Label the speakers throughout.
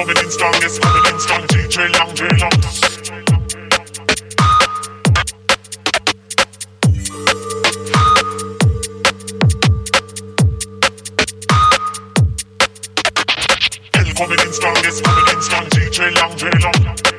Speaker 1: coming in strong, it's coming in strong, DJ Long, DJ Long. Coming in strong, it's coming in strong, DJ Long, DJ Long.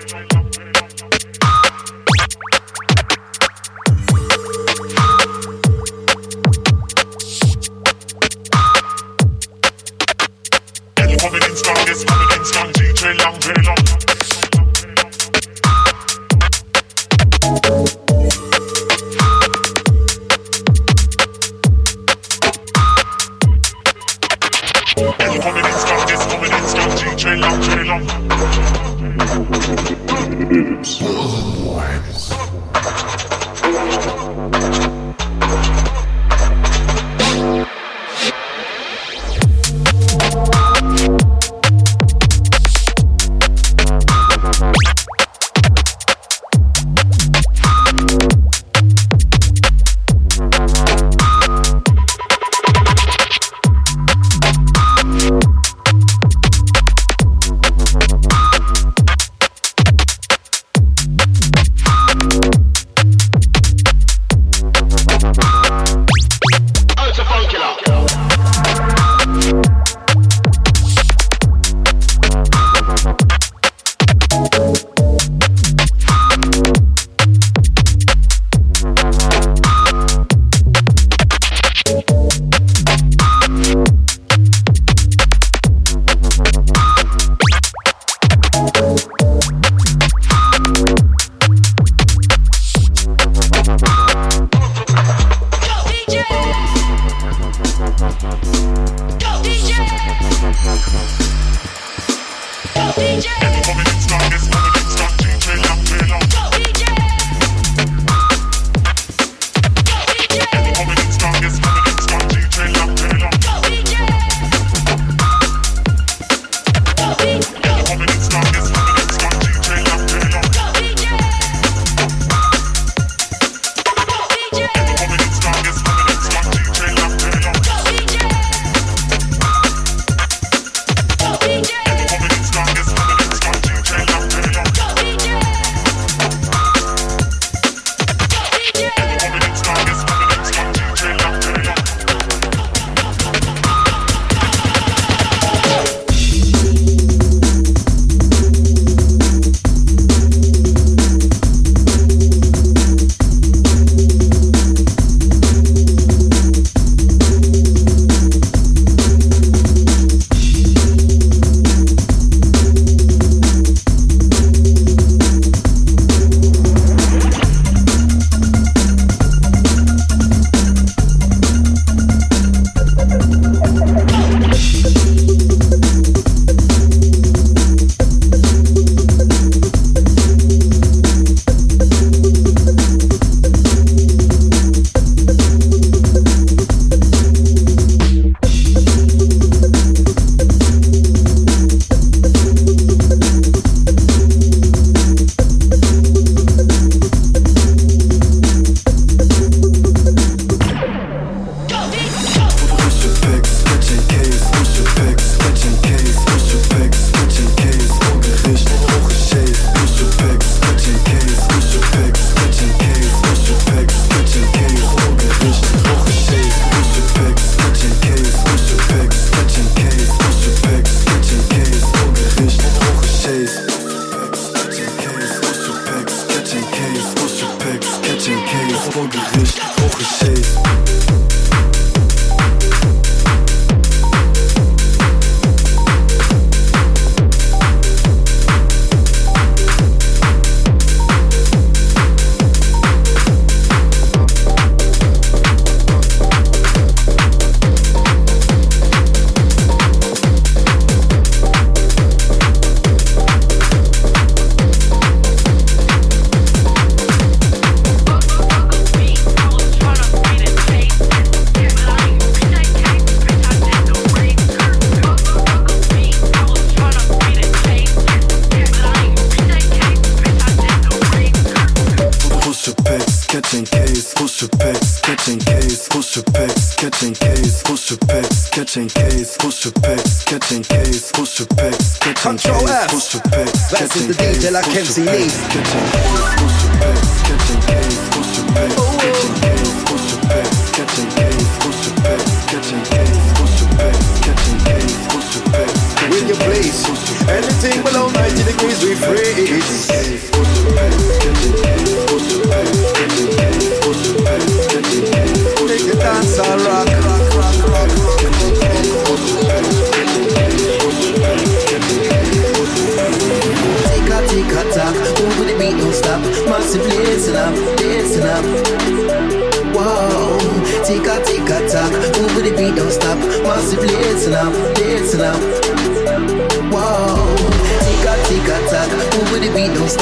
Speaker 2: free.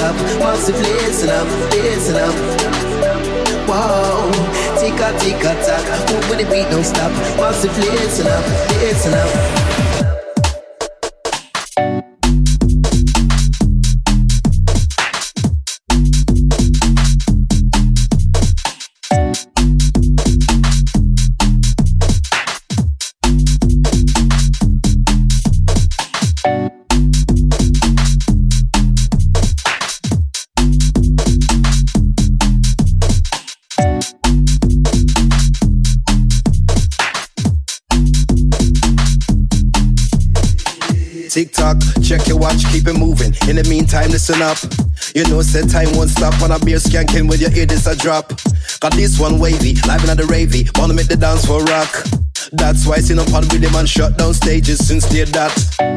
Speaker 2: up, massive listen up, listen up. Whoa, tick a tick a tack, move when the beat don't stop, massive listen up, listen up. time, listen up.
Speaker 3: You know, said time won't stop on a beer skanking with your ear, this a drop. Got this one wavy, live at the ravey, wanna make the dance for rock. That's why seen up on with them and shut down stages since they that.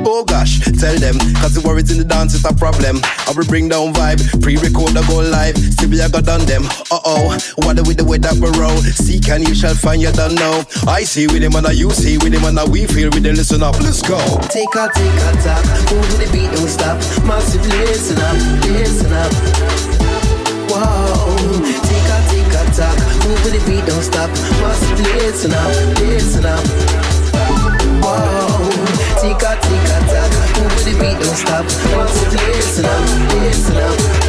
Speaker 3: Oh gosh, tell them, cause the worries in the dance is a problem. I will bring down vibe, pre-record I go live. See we I got done them. Uh-oh, what with the way that we roll. Seek and you shall find you don't know. I see with him and I you see with him and I we feel with them. Listen up, let's go.
Speaker 2: Take a take a time, move the beat, don't stop. Massive listen up, listen up. up, must listen up, listen up. Whoa, tika tika taka, the beat don't stop, must listen up, listen up.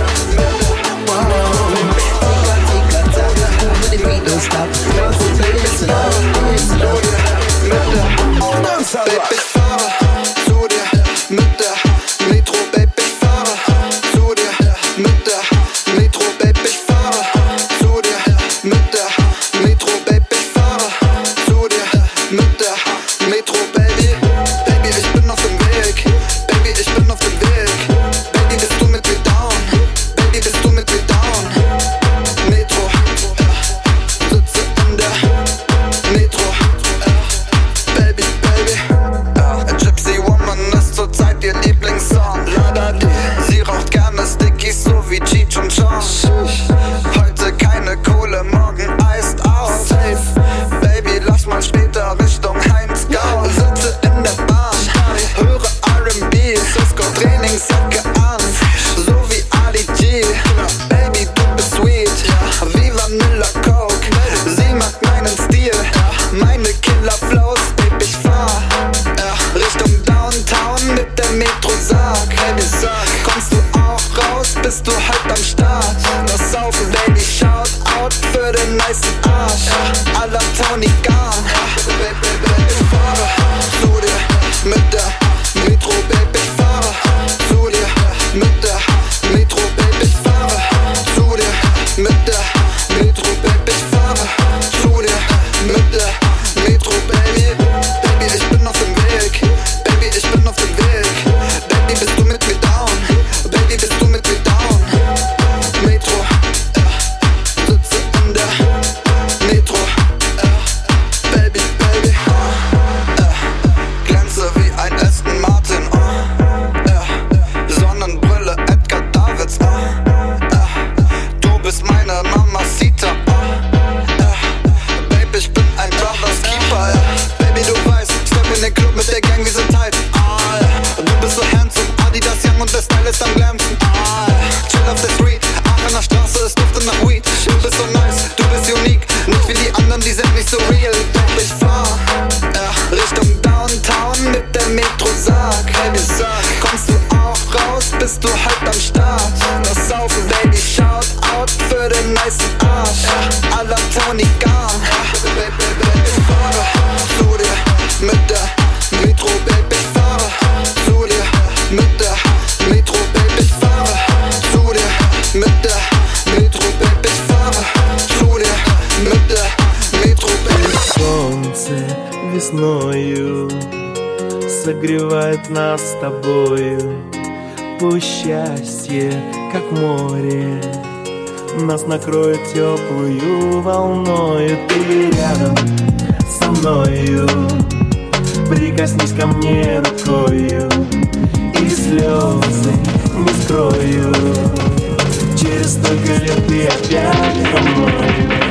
Speaker 4: Через столько лет ты опять ко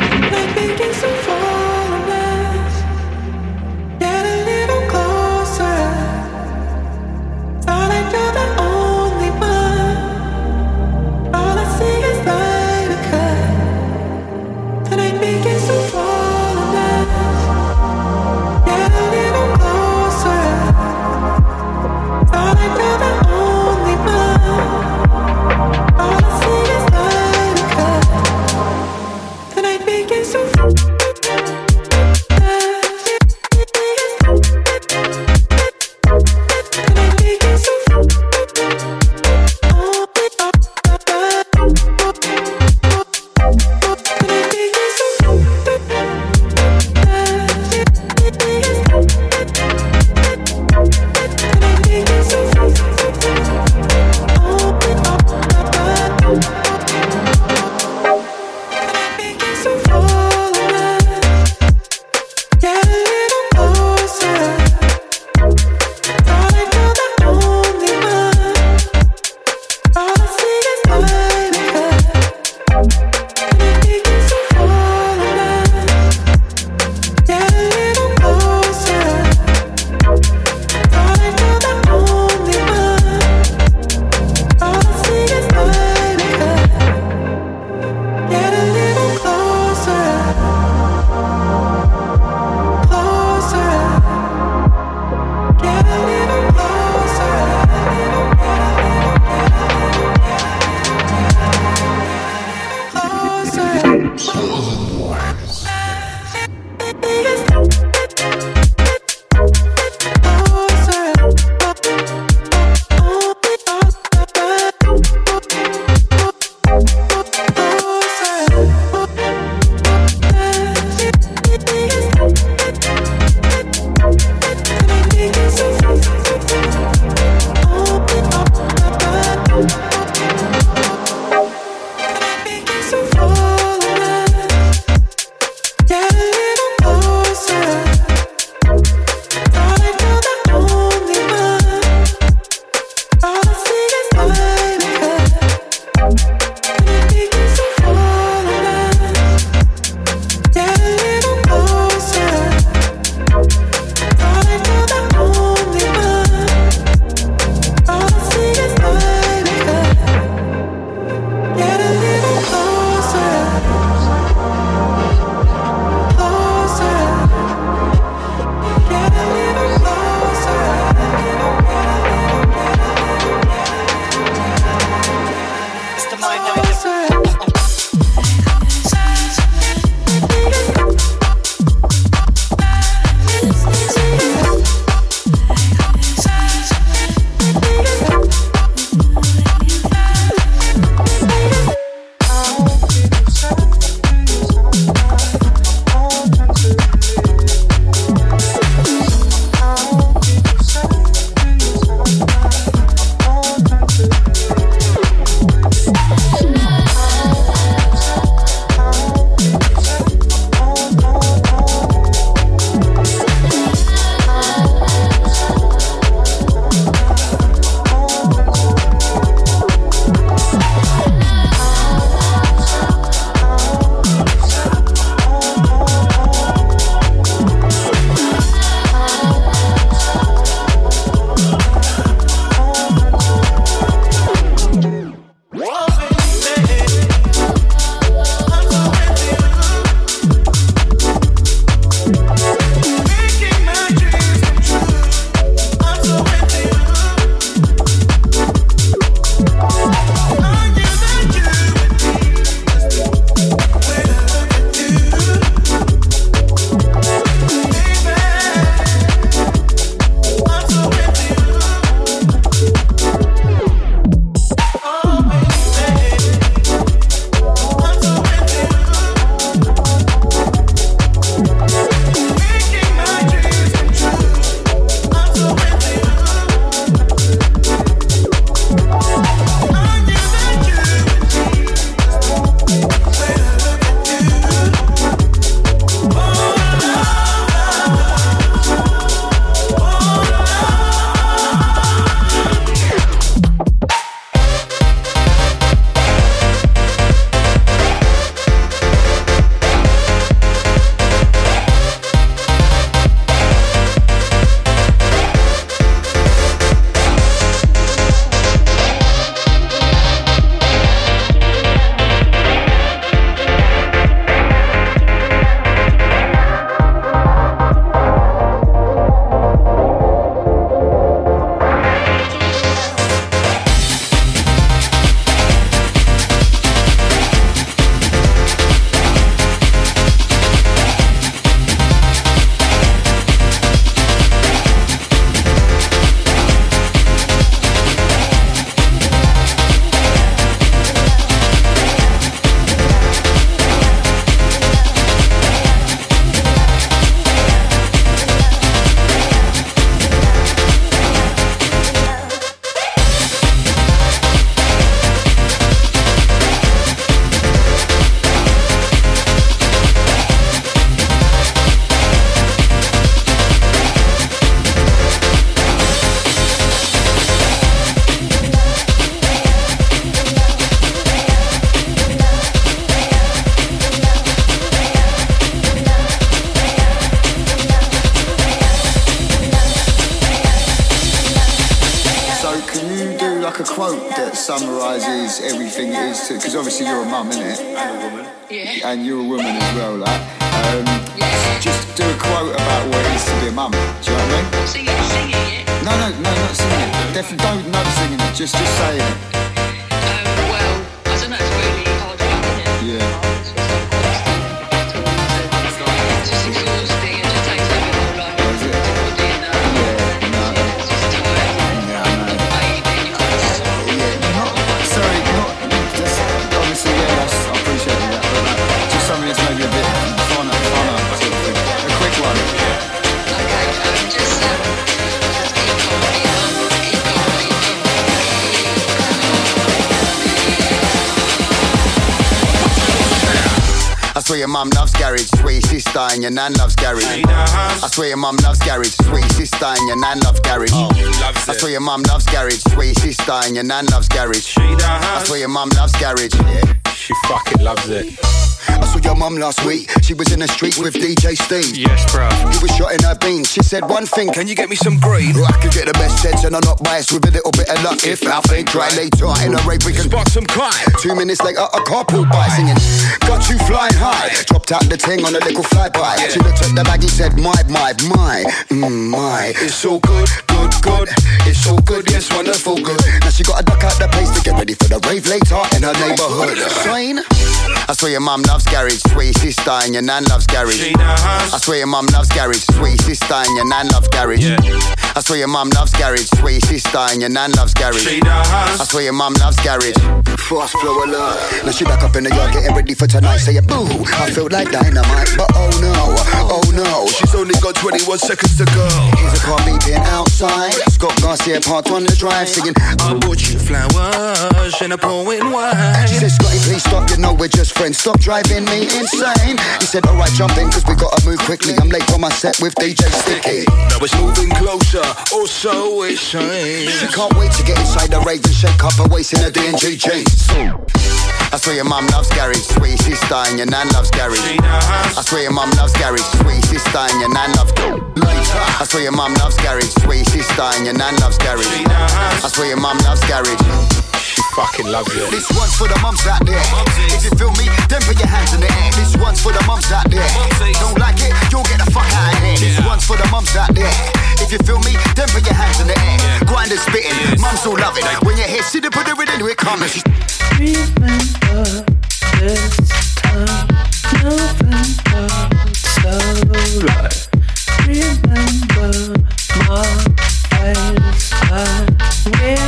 Speaker 5: your mum
Speaker 6: loves garage, sweet sister and your nan loves garage. I swear your mum loves garage, sweet sister and your nan loves garage.
Speaker 7: Oh, loves
Speaker 6: I swear your mum loves garage, sweet sister and your nan loves garage. I swear your mum loves garage.
Speaker 7: She fucking loves it.
Speaker 6: I saw your mum last week. She was in the streets with DJ Steve.
Speaker 7: Yes, bruv.
Speaker 6: He was shot in her beans. She said one thing.
Speaker 7: Can you get me some green?
Speaker 6: I could get the best sense and I'm not biased with a little bit of luck. If I think right later in a rave, we can
Speaker 7: Spot some kite.
Speaker 6: Two minutes later, a car pulled by singing, Got you flying high. Dropped out the ting on a little flyby. She looked at the bag, he said, My, my, my, mm, my. It's so good, good, good. It's so good, yes, wonderful, good. Now she got to duck out the place to get ready for the rave later in her neighborhood. Swine. I swear your mum loves garage, swear your sister and your nan loves garage. I swear your mum loves garage, swear your sister and your nan loves garage. I swear your mum loves garage, swear your sister and your nan loves garage. I swear your mum loves garage. Fast flow alert. Now she back up in the yard getting ready for tonight, Say a boo. I feel like dynamite, but oh no, oh no.
Speaker 7: She's only got 21 seconds to go.
Speaker 6: Here's a car beeping outside. Scott Garcia parked on the drive, singing.
Speaker 7: I bought you flowers and a pouring wine.
Speaker 6: She said, Scotty, please stop. You know we're just friends. Stop driving me insane. He said, Alright, jump in, cause we gotta move quickly. I'm late for my set with DJ Sticky.
Speaker 7: Now it's moving closer, oh so it shines.
Speaker 6: She can't wait to get inside the rave and shake up her waist in her D&G jeans. I swear your mum loves garage, sweet sister and your nan loves garage. I swear your mum loves garage, sweet sister and your nan loves garage. I swear your mum loves garage, sweet sister and your nan loves garage. I swear your mum loves garage.
Speaker 7: She fucking loves it.
Speaker 6: This one's for the mums out there. If you feel me, then put your hands in the air. This one's for the mums out there. Don't like it, you'll get the fuck out of here. This one's for the mums out there. If you feel me, then put your hands in the air. Grind and spitting, mums will love it. When you hear, see the put it in, here it comes.
Speaker 4: Remember this time, November, so right. Remember my face, I will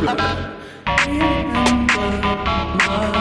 Speaker 4: Remember my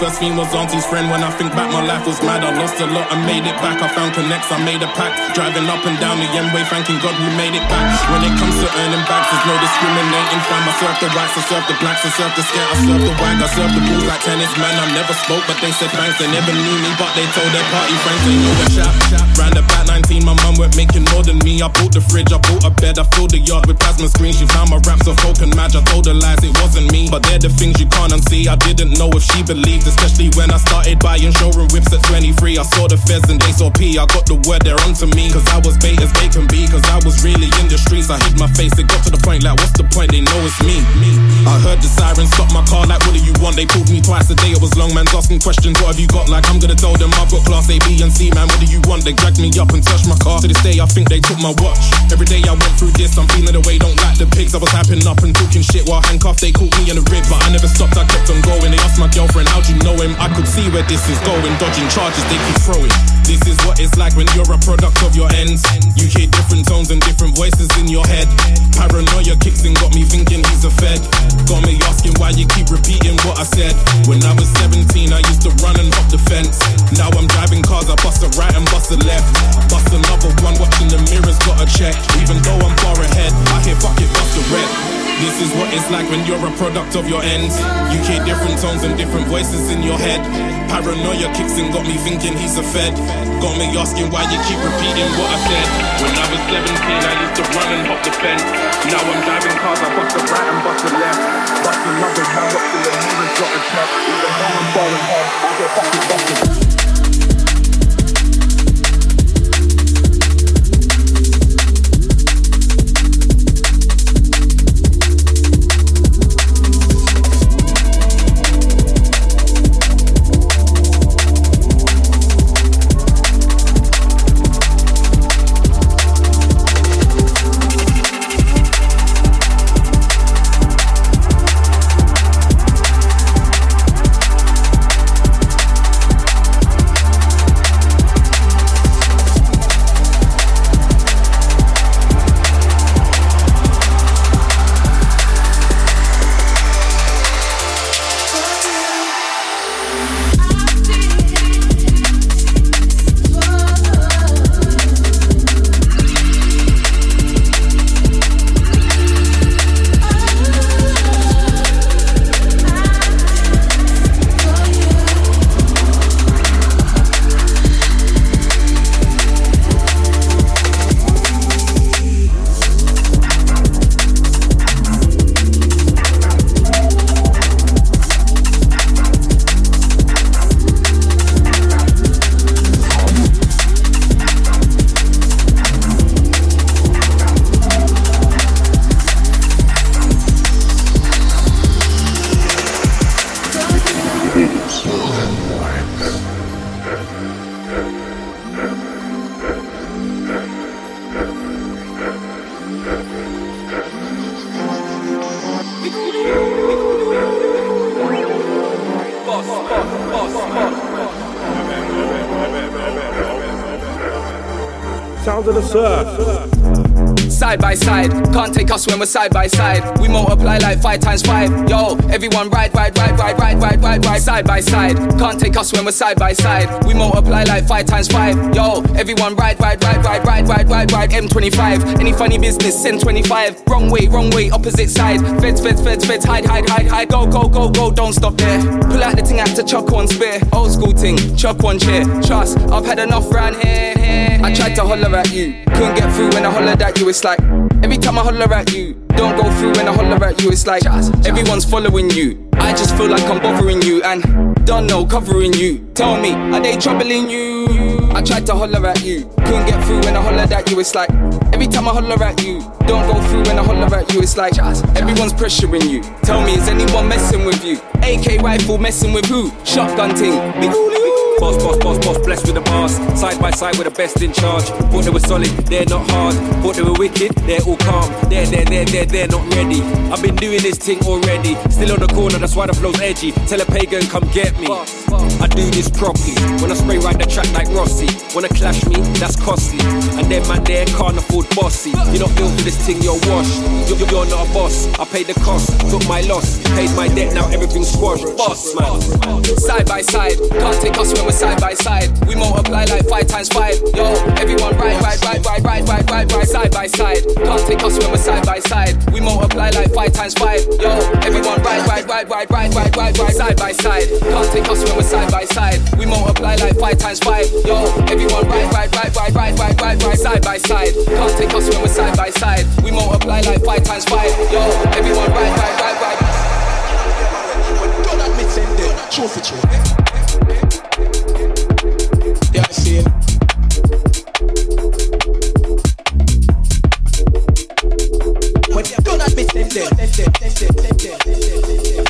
Speaker 8: First theme was auntie's friend. When I think back, my life was mad. I lost a lot and made it back. I found connects, I made a pact. Driving up and down the M-way, thanking God we made it back. When it comes to earning back, there's no discriminating. Fam, I serve the whites, I serve the blacks, I serve the scat, I serve the wag, I serve the bulls like tennis. Man, I never spoke, but they said thanks. They never knew me, but they told their party friends they know a chap. Round about 19, my mum went making more than me. I bought the fridge, I bought a bed, I filled the yard with plasma screens. She found my raps of folk and match. I told her lies, it wasn't me. But they're the things you can't unsee. I didn't know if she believed, especially when I started buying showroom whips at 23. I saw the feds and they saw P. I got the word they're onto me. Cause I was bait as bait can be. Cause I was really in the streets. I hid my face, it got to the point like, what's the point? They know it's me. me. I heard the siren stop my car, like, what do you want? They pulled me twice a day. It was long man's asking questions. What have you got? Like, I'm gonna tell them I've got class A, B, and C, man. What do you want? They dragged me up and touched my car. To this day, I think they took my watch. Every day I went through this, I'm feeling the way, don't like the pigs. I was hyping up and talking shit while handcuffed. They caught me in the rib, but I never stopped. I kept on going. They asked my girlfriend, how'd you know him? I could see where this is going. Dodging charges, they keep throwing. This is what it's like when you're a product of your ends. You hear different tones and different voices in your head. Paranoia kicks in, got me thinking he's a fed. Got me asking why you keep repeating what I said. When I was 17, I used to run and hop the fence. Now I'm driving cars, I bust a right and bust a left. Bust another one, watching the mirrors, gotta check. Even though I'm far ahead, I hear fuck it, bust a red. This is what it's like when you're a product of your ends. You hear different tones and different voices in your head. Paranoia kicks in, got me thinking he's a fed. Got me asking why you keep repeating what I said. When I was 17, I used to run and hop the fence. Now I'm driving cars, I bust a right and bust a left. Bust another one, watching the mirrors, got a check. Even though I'm far ahead, I hear fuck it,
Speaker 9: can't take us when we're side by side. We multiply like five times five. Yo, everyone ride, ride, ride, ride, ride, ride, ride, ride. Side by side, can't take us when we're side by side. We multiply like five times five. Yo, everyone ride, ride, ride, ride, ride, ride, ride, ride. M25. Any funny business, send 25. Wrong way, wrong way, opposite side. Feds, feds, feds, feds, hide, hide, hide, hide. Go, go, go, go, don't stop there. Pull out the thing to chuck one spear. Old school thing, chuck one chair. Trust, I've had enough round here. I tried to holler at you, couldn't get through when I hollered at you. It's like every time I holler at you, don't go through when I holler at you. It's like everyone's following you. I just feel like I'm bothering you and don't know covering you. Tell me, are they troubling you? I tried to holler at you, couldn't get through when I hollered at you. It's like every time I holler at you, don't go through when I holler at you. It's like everyone's pressuring you. Tell me, is anyone messing with you? AK rifle messing with who? Shotgun ting.
Speaker 10: Boss, boss, boss, boss, blessed with the boss. Side by side with the best in charge. Thought they were solid, they're not hard. Thought they were wicked, they're all calm. They're, they're, they're, they're, they're not ready. I've been doing this thing already. Still on the corner, that's why the flow's edgy. Tell a pagan, come get me. I do this properly. When I spray right the track like Rossi. Wanna clash me? That's costly. And then man there can't afford bossy. You're not built for this thing, you're washed. You're- you're not a boss. I paid the cost, took my loss, paid my debt, now everything's squashed. Boss man.
Speaker 9: Side by side, can't take us when we're side by side. We multiply like five times five. Yo, everyone ride, ride, ride, ride, ride, ride, ride, ride, side by side. Can't take us when we're side by side. We multiply like five times five. Yo, everyone ride, ride, ride, ride, ride, ride, ride, ride, side by side. Can't take us when we're side by side. We multiply like five times five. Yo, everyone ride, ride, ride, ride, ride, ride, ride, ride, side by side. Can't take us when we're side by side. We multiply like five times five. Yo, everyone ride, ride, ride, ride.
Speaker 11: Don't admit them there. True for true. Yeah, I see it. Don't admit them them them them them there, them there, them them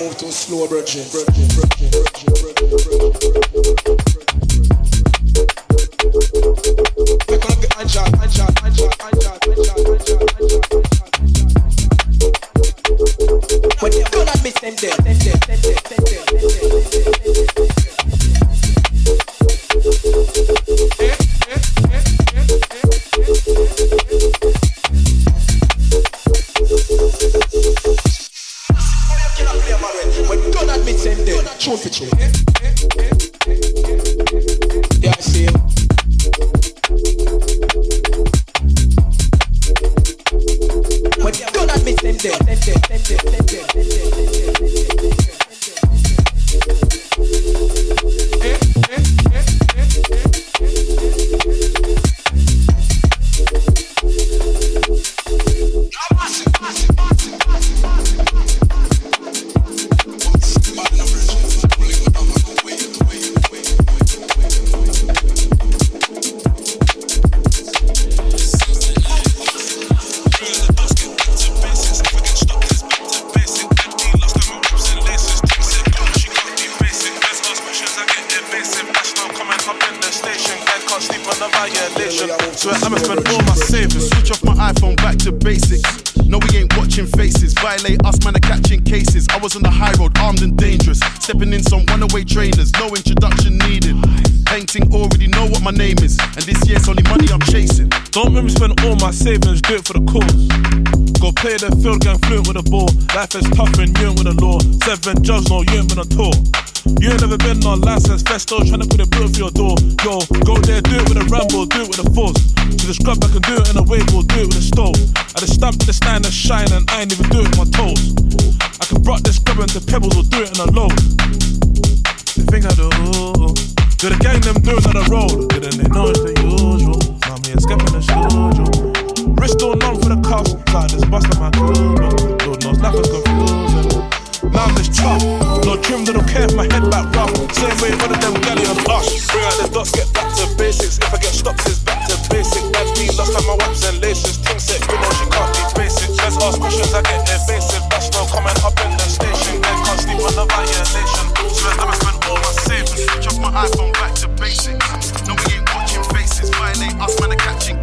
Speaker 11: move too slow, brethren. Brethren,
Speaker 12: in trainers, no introduction needed. Painting already know what my name is. And this year's only money I'm chasing.
Speaker 13: Don't make me spend all my savings, do it for the cause. Go play the field, gang fluent with the ball. Life is tough and you ain't with the law. Seven jobs, no, you ain't been on tour. You ain't never been on license, festo, trying to put a bill for your door. Yo, go there, do it with a ramble, do it with a force. To the scrub, I can do it in a wave, or do it with a stove. I just stamp the stand and shine, and I ain't even do it with my toes. I can rock this scrub into pebbles, or do it in a load. The thing I do, do the gang them it on the road. Didn't they know it's the usual? Me escaping the studio. Bristol known for the cuffs, God, this bust on my cool. Lord knows life is confusing. Now this chop, no trim, they don't care if my head back rough. Same way one of them galley on us. Bring out the dots, get back to basics. If I get stopped, it's back to basic. FB lost on my waps and laces. Ting set, you know she can't be basic. Let's ask questions, I get evasive. That's no comment up in the station. They can't sleep on the violation. So I'ma spend iPhone back to basics. No, we ain't watching faces. Violate us, man, are catching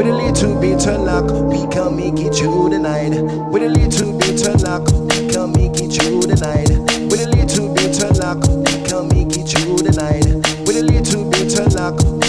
Speaker 14: With a little bit of luck, we can make it through the night. With a little bit of luck, we can make it through the night. With a little bit of luck, we can make it through the night. With a little bit of luck.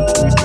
Speaker 15: Cause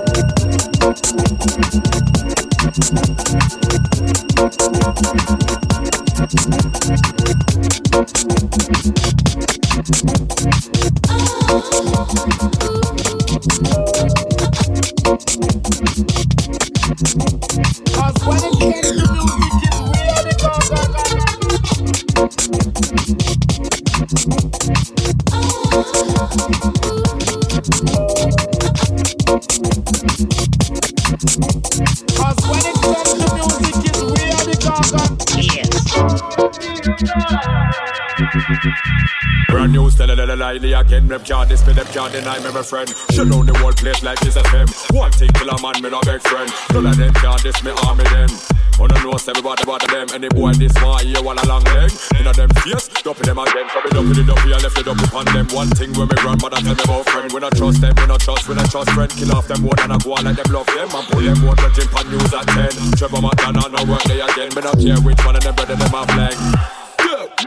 Speaker 15: the
Speaker 16: again. Rep can't this them can't deny me, my friend. Shut down the whole place like this FM. One thing kill a man, me no big friend. None of them can't this me, army them. On the nose, everybody about them. Any boy this one, you all along them. In a them face, dump them again. So me dump it up, I left it up upon them. One thing when me run, but tell me about friend. We not trust them, we not trust, we not trust friend. Kill off them one and I go on like them love them. And pull them one, but on news at 10. Trevor McDonald, no work they again. Me not care which one of them brother them a flag.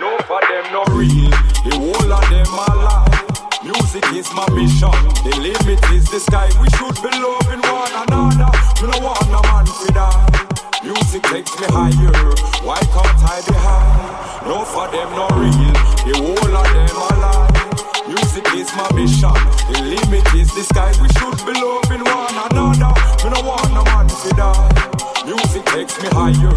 Speaker 16: No for them, no real. The whole of them are lie. Music is my mission. The limit is the sky. We should be loving one another. We don't want no man for that. Music takes me higher. Why can't I be high? No for them, no real. The whole of them are lie. Music is my mission. The limit is the sky. We should be loving one another. We don't want no man for that. Music takes me higher.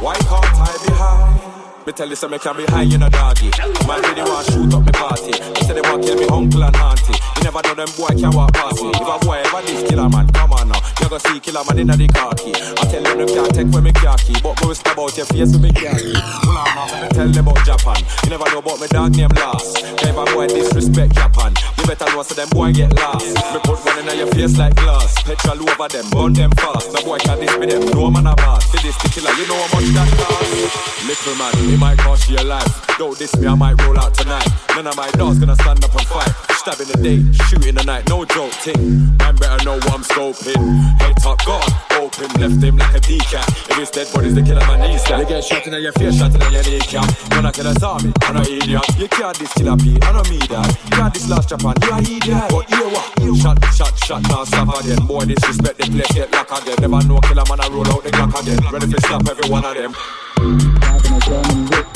Speaker 16: Why can't I be high? Me tell you something can be high in a doggy. Man really want shoot up me party. They say they want kill me uncle and auntie. You never know them boy can walk past me. If a boy ever this killer man, come on now. You go see killer man in the khaki. I tell them them can't take when me khaki, but me whisper about your face with me khaki. Pull on now, me tell them about Japan. You never know about me dog name last. A boy disrespect Japan, better know so them boy get lost. Me put one in your face like glass. Petrol over them, burn them fast. No boy can this me them. No man a boss. See this killer, you know how much that cost. Little man, it might cost you your life. Don't diss me, I might roll out tonight. None of my dogs gonna stand up and fight. Stab in the day, shoot in the night, no joke ting. Man better know what I'm scoping. Head top God, open, left him like a decat. If it's dead bodies, the killer man needs that. You get shot in your face, shot in your kneecap. When I kill a zombie, I'm an idiot. You can't diss Killa P, I don't mean that. Can't diss last Japan, you a idiot. But you what? Shot, shot, shot, now stop again. Boy, disrespect the place, get lock again. Never know killer man, I roll out the clock again. Ready to stop every one of them.
Speaker 17: Driving a German whip.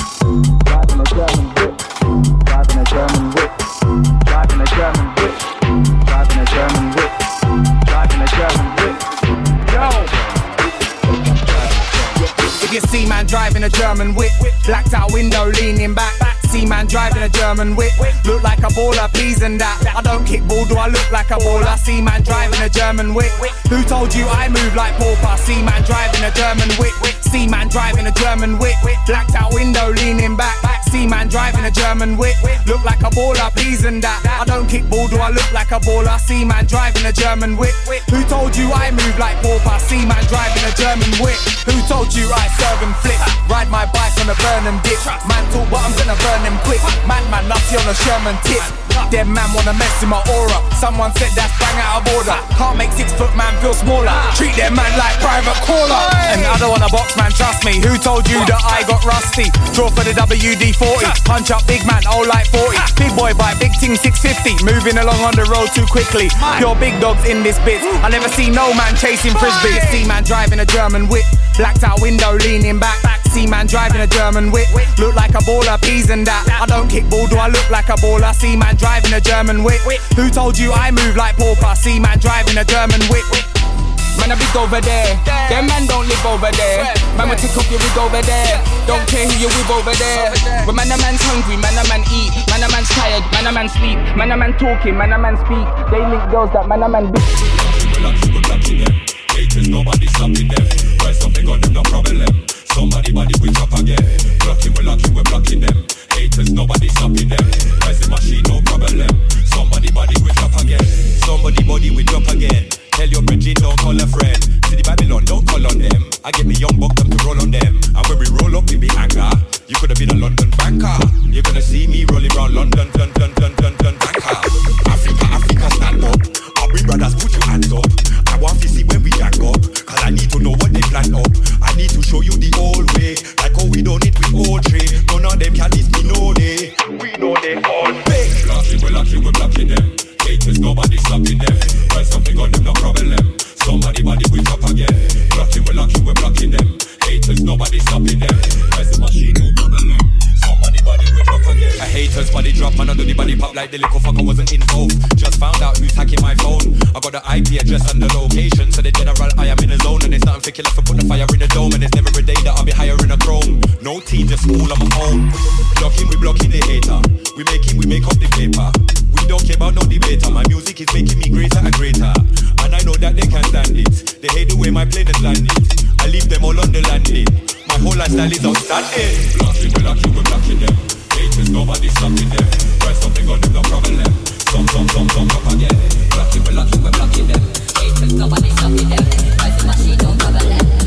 Speaker 17: Driving a German whip. Driving a German whip. Driving a German whip. Driving a German whip. Driving a German whip. Yo!
Speaker 18: If you see man driving a German whip, blacked out window leaning back. See man driving a German whip, look like a baller, please and that. I don't kick ball, do I look like a baller? See man driving a German whip. Who told you I move like pauper? See man driving a German whip. See man driving a German whip, blacked out window leaning back. See man driving a German whip, look like a baller, please and that. I don't kick ball, do I look like a baller? See man driving a German whip. Who told you I move like pauper? See man driving a German whip. Who told you I serve and flip? Ride my bike on a burning dip. Man talk, but I'm gonna burn them quick. Man, man, nutty on a Sherman tip. Them man wanna mess with my aura. Someone said that's bang out of order. Can't make six foot man feel smaller. Treat them man like private caller. And I don't wanna box man, trust me. Who told you that I got rusty? Draw for the WD 40. Punch up big man, oh like 40. Big boy bite, big ting 650. Moving along on the road too quickly. Pure big dogs in this biz. I never see no man chasing frisbee. See man driving a German whip. Blacked out window leaning back. See man driving a German whip. Look like a baller, peas and that. I don't kick ball, do I look like a baller? See man driving a German whip. Who told you I move like pauper? See man driving a German whip. Man, I big over there. Them man don't live over there. Man, we take off your wig over there. Don't care who you with over there. But man, a man's hungry, man, a man eat. Man, a man's tired, man, a man sleep. Man, a man talking, man, a man speak. They link girls that man, a man beat.
Speaker 16: Somebody body we drop again. Blocking, we locking, we blocking them. Haters, nobody stopping them. Rise the machine, no problem. Somebody body we drop again. Somebody body we drop again. Tell your brethren, don't call a friend. City Babylon, don't call on them. I get me young buck them to roll on them. And when we roll up, we be anger. You could have been a London banker. You're gonna see me rolling around London, dun, dun, dun, dun, dun, banker. Africa, Africa, stand up. Our big brothers, put your hands up. I want to see when we gang up. I need to know what they plan up. I need to show you the old way. Like how we done it with old trade. None of them can this we know they. We know they all fake. Blocking, we're lucky, we're blocking them. Haters, nobody stopping them. Try something on them, no problem. Somebody body we drop again. Blocking, we're lucky, we're blocking them. Haters, nobody stopping them. Try the machine, no problem. Somebody body we drop again. A haters body drop, man, I do the body pop like the little fucker wasn't involved. Just found out who's hacking my phone. I got the IP address and the location, so they generate thick left to put the fire in the dome, and it's never a day that I'll be higher in a chrome. No tea, just all on my own. Blocking, we blocking the hater. We make making, we make up the paper. We don't care about no debater. My music is making me greater and greater, and I know that they can't stand it. They hate the way my plane is landed. I leave them all on the landing. My whole lifestyle is outstanding. Blocking, we blocking, we blocking them. Haters, nobody stopping them. Press something on them, no problem. Some, some, some, some, up again. Blocking, we blocking, we blocking them. Haters, nobody stopping them. Press the machine, no problem.